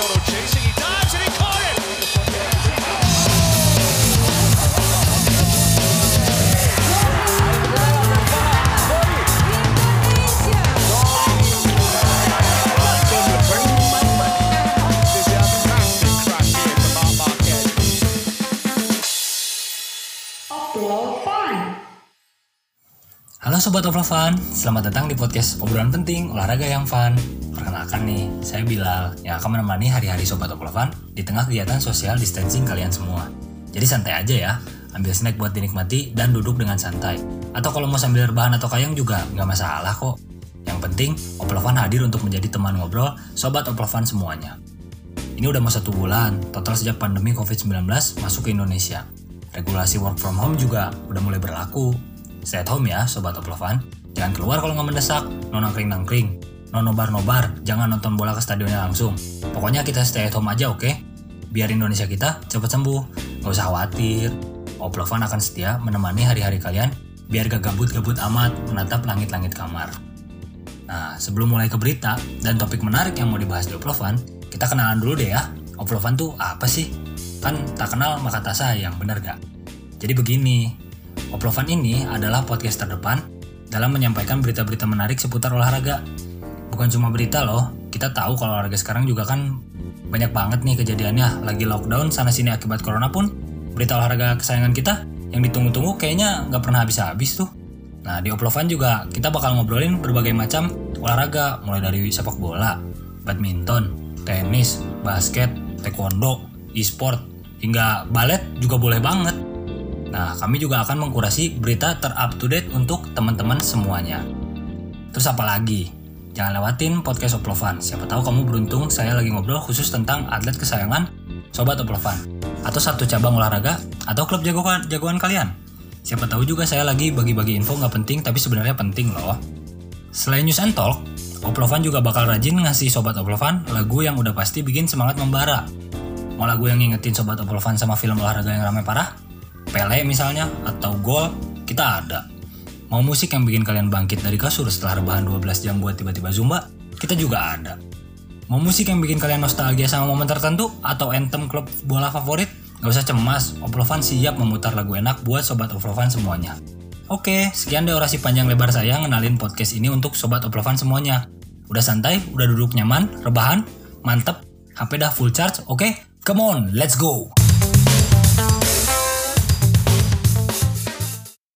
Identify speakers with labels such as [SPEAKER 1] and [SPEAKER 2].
[SPEAKER 1] Soto chasing, he dives and he caught it!
[SPEAKER 2] Halo Sobat Obrolan, selamat datang di podcast obrolan penting olahraga yang fun. Perkenalkan nih, saya Bilal yang akan menemani hari-hari Sobat Obrolan di tengah kegiatan social distancing kalian semua. Jadi santai aja ya, ambil snack buat dinikmati dan duduk dengan santai. Atau kalau mau sambil rebahan atau kayang juga nggak masalah kok. Yang penting, Oplovan hadir untuk menjadi teman ngobrol Sobat Oplovan semuanya. Ini udah mau satu bulan, total sejak pandemi COVID-19 masuk ke Indonesia. Regulasi work from home juga udah mulai berlaku. Stay at home ya, Sobat Oplovan. Jangan keluar kalau nggak mendesak, no nangkring-nangkring. No nobar-nobar, jangan nonton bola ke stadionnya langsung. Pokoknya kita stay at home aja oke? Biar Indonesia kita cepat sembuh. Nggak usah khawatir. Oplovan akan setia menemani hari-hari kalian biar gak gabut-gabut amat menatap langit-langit kamar. Nah, sebelum mulai ke berita dan topik menarik yang mau dibahas di Oplovan, kita kenalan dulu deh ya. Oplovan tuh apa sih? Kan tak kenal maka tak sayang, bener gak? Jadi begini, Oplovan ini adalah podcast terdepan dalam menyampaikan berita-berita menarik seputar olahraga. Bukan cuma berita loh, kita tahu kalau olahraga sekarang juga kan banyak banget nih kejadiannya. Lagi lockdown sana-sini akibat corona pun, berita olahraga kesayangan kita yang ditunggu-tunggu kayaknya nggak pernah habis-habis tuh. Nah, di Oplovan juga kita bakal ngobrolin berbagai macam olahraga, mulai dari sepak bola, badminton, tenis, basket, taekwondo, e-sport, hingga balet juga boleh banget. Nah, kami juga akan mengkurasi berita ter-up to date untuk teman-teman semuanya. Terus apa lagi? Jangan lewatin podcast Oplovan. Siapa tahu kamu beruntung saya lagi ngobrol khusus tentang atlet kesayangan Sobat Oplovan. Atau satu cabang olahraga atau klub jagoan, jagoan kalian. Siapa tahu juga saya lagi bagi-bagi info nggak penting tapi sebenarnya penting loh. Selain News and Talk, Oplovan juga bakal rajin ngasih Sobat Oplovan lagu yang udah pasti bikin semangat membara. Mau lagu yang ngingetin Sobat Oplovan sama film olahraga yang ramai parah? Pele misalnya, atau Gol, kita ada. Mau musik yang bikin kalian bangkit dari kasur setelah rebahan 12 jam buat tiba-tiba Zumba? Kita juga ada. Mau musik yang bikin kalian nostalgia sama momen tertentu? Atau anthem klub bola favorit? Gak usah cemas, Oplovan siap memutar lagu enak buat Sobat Oplovan semuanya. Oke, sekian deh orasi panjang lebar saya ngenalin podcast ini untuk Sobat Oplovan semuanya. Udah santai, udah duduk nyaman, rebahan, mantep, HP dah full charge, oke? Come on, let's go!